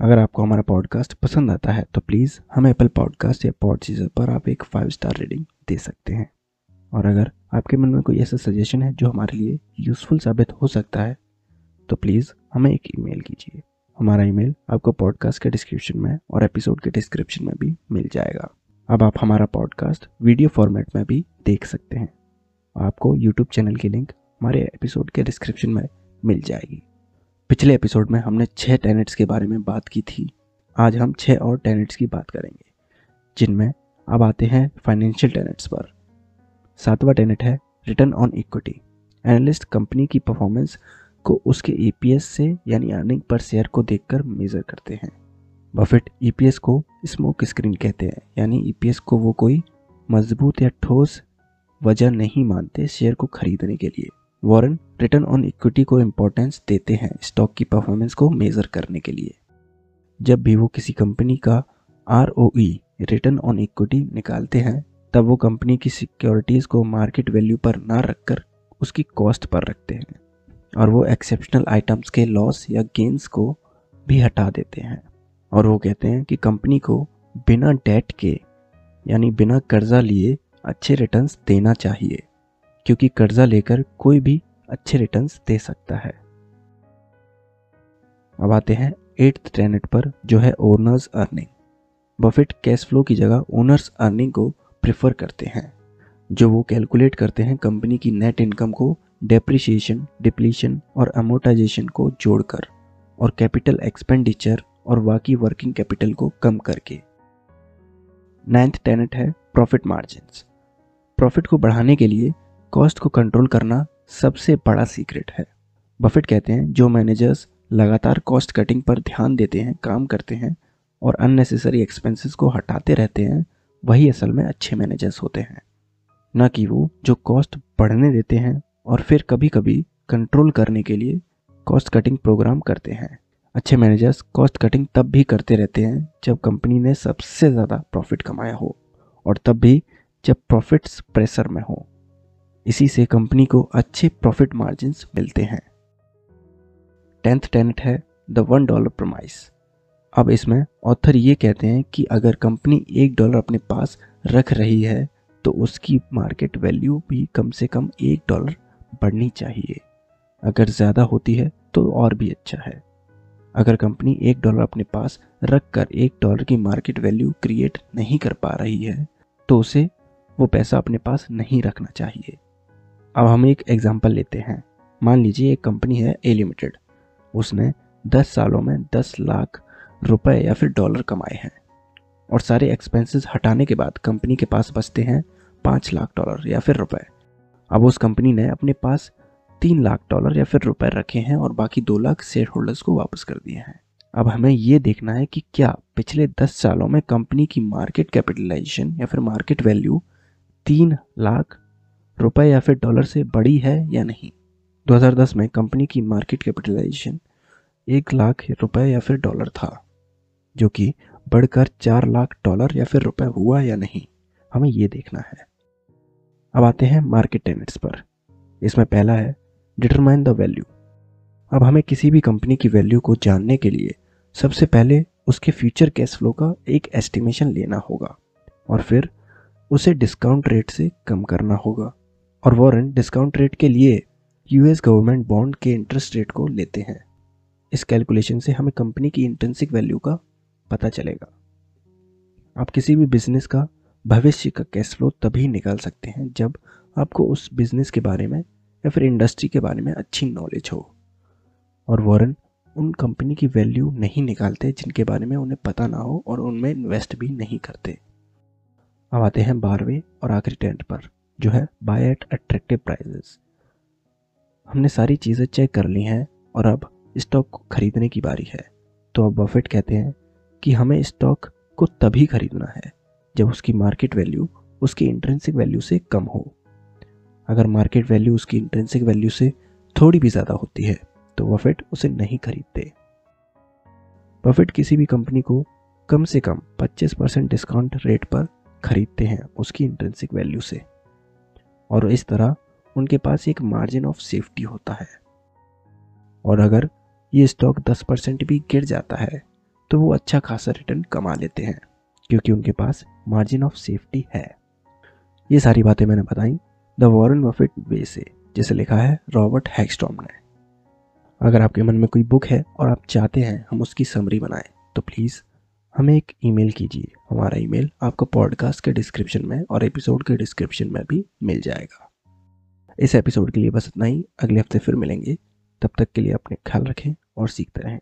अगर आपको हमारा पॉडकास्ट पसंद आता है तो प्लीज़ हमें एप्पल पॉडकास्ट या पॉड चीज़र पर आप एक फाइव स्टार रेटिंग दे सकते हैं। और अगर आपके मन में कोई ऐसा सजेशन है जो हमारे लिए यूज़फुल साबित हो सकता है तो प्लीज़ हमें एक ईमेल कीजिए। हमारा ईमेल आपको पॉडकास्ट के डिस्क्रिप्शन में और एपिसोड के डिस्क्रिप्शन में भी मिल जाएगा। अब आप हमारा पॉडकास्ट वीडियो फॉर्मेट में भी देख सकते हैं। आपको यूट्यूब चैनल की लिंक हमारे एपिसोड के डिस्क्रिप्शन में मिल जाएगी। पिछले एपिसोड में हमने छः टेनेट्स के बारे में बात की थी। आज हम छः और टेनेट्स की बात करेंगे, जिनमें अब आते हैं फाइनेंशियल टेनेट्स पर। सातवां टेनेट है return on equity analyst company की परफॉर्मेंस को उसके ईपीएस से, यानी अर्निंग पर शेयर को देखकर मेजर करते हैं। बफेट ईपीएस को स्मोक स्क्रीन कहते हैं, यानी ईपीएस को वो कोई मज़बूत या ठोस वजह नहीं मानते शेयर को खरीदने के लिए। वॉरेन रिटर्न ऑन इक्विटी को इम्पोर्टेंस देते हैं स्टॉक की परफॉर्मेंस को मेज़र करने के लिए। जब भी वो किसी कंपनी का आरओई रिटर्न ऑन इक्विटी निकालते हैं, तब वो कंपनी की सिक्योरिटीज़ को मार्केट वैल्यू पर ना रखकर उसकी कॉस्ट पर रखते हैं और वो एक्सेप्शनल आइटम्स के लॉस या गेंस को भी हटा देते हैं। और वो कहते हैं कि कंपनी को बिना डेट के, यानी बिना कर्जा लिए अच्छे रिटर्न्स देना चाहिए। क्योंकि कर्जा लेकर कोई भी अच्छे रिटर्न्स दे सकता है। अब आते हैं एट्थ टेनेट पर, जो है owners earning Buffett cash flow की जगह ओनर्स अर्निंग को प्रेफर करते हैं। जो वो कैलकुलेट करते हैं कंपनी की नेट इनकम को डेप्रिसिएशन डिप्लीशन और अमोटाइजेशन को जोड़कर और कैपिटल एक्सपेंडिचर और बाकी वर्किंग कैपिटल को कम करके। नाइन्थ टेनेट है प्रॉफिट मार्जिन प्रॉफिट को बढ़ाने के लिए कॉस्ट को कंट्रोल करना सबसे बड़ा सीक्रेट है। बफेट कहते हैं, जो मैनेजर्स लगातार कॉस्ट कटिंग पर ध्यान देते हैं, काम करते हैं और अननेसेसरी एक्सपेंसेस को हटाते रहते हैं, वही असल में अच्छे मैनेजर्स होते हैं। न कि वो जो कॉस्ट बढ़ने देते हैं और फिर कभी कभी कंट्रोल करने के लिए कॉस्ट कटिंग प्रोग्राम करते हैं। अच्छे मैनेजर्स कॉस्ट कटिंग तब भी करते रहते हैं, जब कंपनी ने सबसे ज़्यादा प्रॉफिट कमाया हो और तब भी जब प्रॉफिट्स प्रेशर में हो। इसी से कंपनी को अच्छे प्रॉफिट मार्जिन मिलते हैं। टेंथ टेनेट है द वन डॉलर प्रमाइस अब इसमें ऑथर ये कहते हैं कि अगर कंपनी एक डॉलर अपने पास रख रही है तो उसकी मार्केट वैल्यू भी कम से कम एक डॉलर बढ़नी चाहिए। अगर ज़्यादा होती है तो और भी अच्छा है। अगर कंपनी एक डॉलर अपने पास रख कर एक डॉलर की मार्केट वैल्यू क्रिएट नहीं कर पा रही है तो उसे वो पैसा अपने पास नहीं रखना चाहिए। अब हम एक एग्ज़ाम्पल लेते हैं। मान लीजिए एक कंपनी है ए लिमिटेड उसने 10 सालों में 10 लाख रुपए या फिर डॉलर कमाए हैं और सारे एक्सपेंसेस हटाने के बाद कंपनी के पास बचते हैं पाँच लाख डॉलर या फिर रुपए। अब उस कंपनी ने अपने पास तीन लाख डॉलर या फिर रुपए रखे हैं और बाकी दो लाख शेयर होल्डर्स को वापस कर दिए हैं। अब हमें ये देखना है कि क्या पिछले दस सालों में कंपनी की मार्केट कैपिटलाइजेशन या फिर मार्केट वैल्यू तीन लाख रुपए या फिर डॉलर से बड़ी है या नहीं? 2010 में कंपनी की मार्केट कैपिटलाइजेशन एक लाख रुपए या फिर डॉलर था, जो कि बढ़कर चार लाख डॉलर या फिर रुपए हुआ या नहीं, हमें ये देखना है। अब आते हैं मार्केट टेनेट्स पर। इसमें पहला है, डिटरमाइन द वैल्यू। अब हमें किसी भी कंपनी की वैल्यू को जानने के लिए सबसे पहले उसके फ्यूचर कैश फ्लो का एक एस्टिमेशन लेना होगा और फिर उसे डिस्काउंट रेट से कम करना होगा। और वॉरेन डिस्काउंट रेट के लिए यूएस गवर्नमेंट बॉन्ड के इंटरेस्ट रेट को लेते हैं। इस कैलकुलेशन से हमें कंपनी की इंटेंसिक वैल्यू का पता चलेगा। आप किसी भी बिज़नेस का भविष्य का कैश फ्लो तभी निकाल सकते हैं जब आपको उस बिज़नेस के बारे में या फिर इंडस्ट्री के बारे में अच्छी नॉलेज हो। और वॉरेन उन कंपनी की वैल्यू नहीं निकालते जिनके बारे में उन्हें पता ना हो और उनमें इन्वेस्ट भी नहीं करते। अब आते हैं बारहवें और आखिरी टेंट पर। जो है बाय एट अट्रैक्टिव प्राइजेस हमने सारी चीज़ें चेक कर ली हैं और अब स्टॉक को खरीदने की बारी है। तो अब बफेट कहते हैं कि हमें स्टॉक को तभी खरीदना है जब उसकी मार्केट वैल्यू उसकी इंट्रेंसिक वैल्यू से कम हो। अगर मार्केट वैल्यू उसकी इंट्रेंसिक वैल्यू से थोड़ी भी ज़्यादा होती है तो बफेट उसे नहीं खरीदते। बफेट किसी भी कंपनी को कम से कम 25 परसेंट डिस्काउंट रेट पर खरीदते हैं उसकी इंट्रेंसिक वैल्यू से। और इस तरह उनके पास एक मार्जिन ऑफ़ सेफ्टी होता है। और अगर ये स्टॉक 10 परसेंट भी गिर जाता है तो वो अच्छा खासा रिटर्न कमा लेते हैं, क्योंकि उनके पास मार्जिन ऑफ़ सेफ्टी है। ये सारी बातें मैंने बताई द वॉरन बफेट वे से, जिसे लिखा है रॉबर्ट हैक्सटॉम ने। अगर आपके मन में कोई बुक है और आप चाहते हैं हम उसकी समरी बनाएँ तो प्लीज़ हमें एक ईमेल कीजिए। हमारा ईमेल आपको पॉडकास्ट के डिस्क्रिप्शन में और एपिसोड के डिस्क्रिप्शन में भी मिल जाएगा। इस एपिसोड के लिए बस इतना ही। अगले हफ़्ते फिर मिलेंगे। तब तक के लिए अपने ख्याल रखें और सीखते रहें।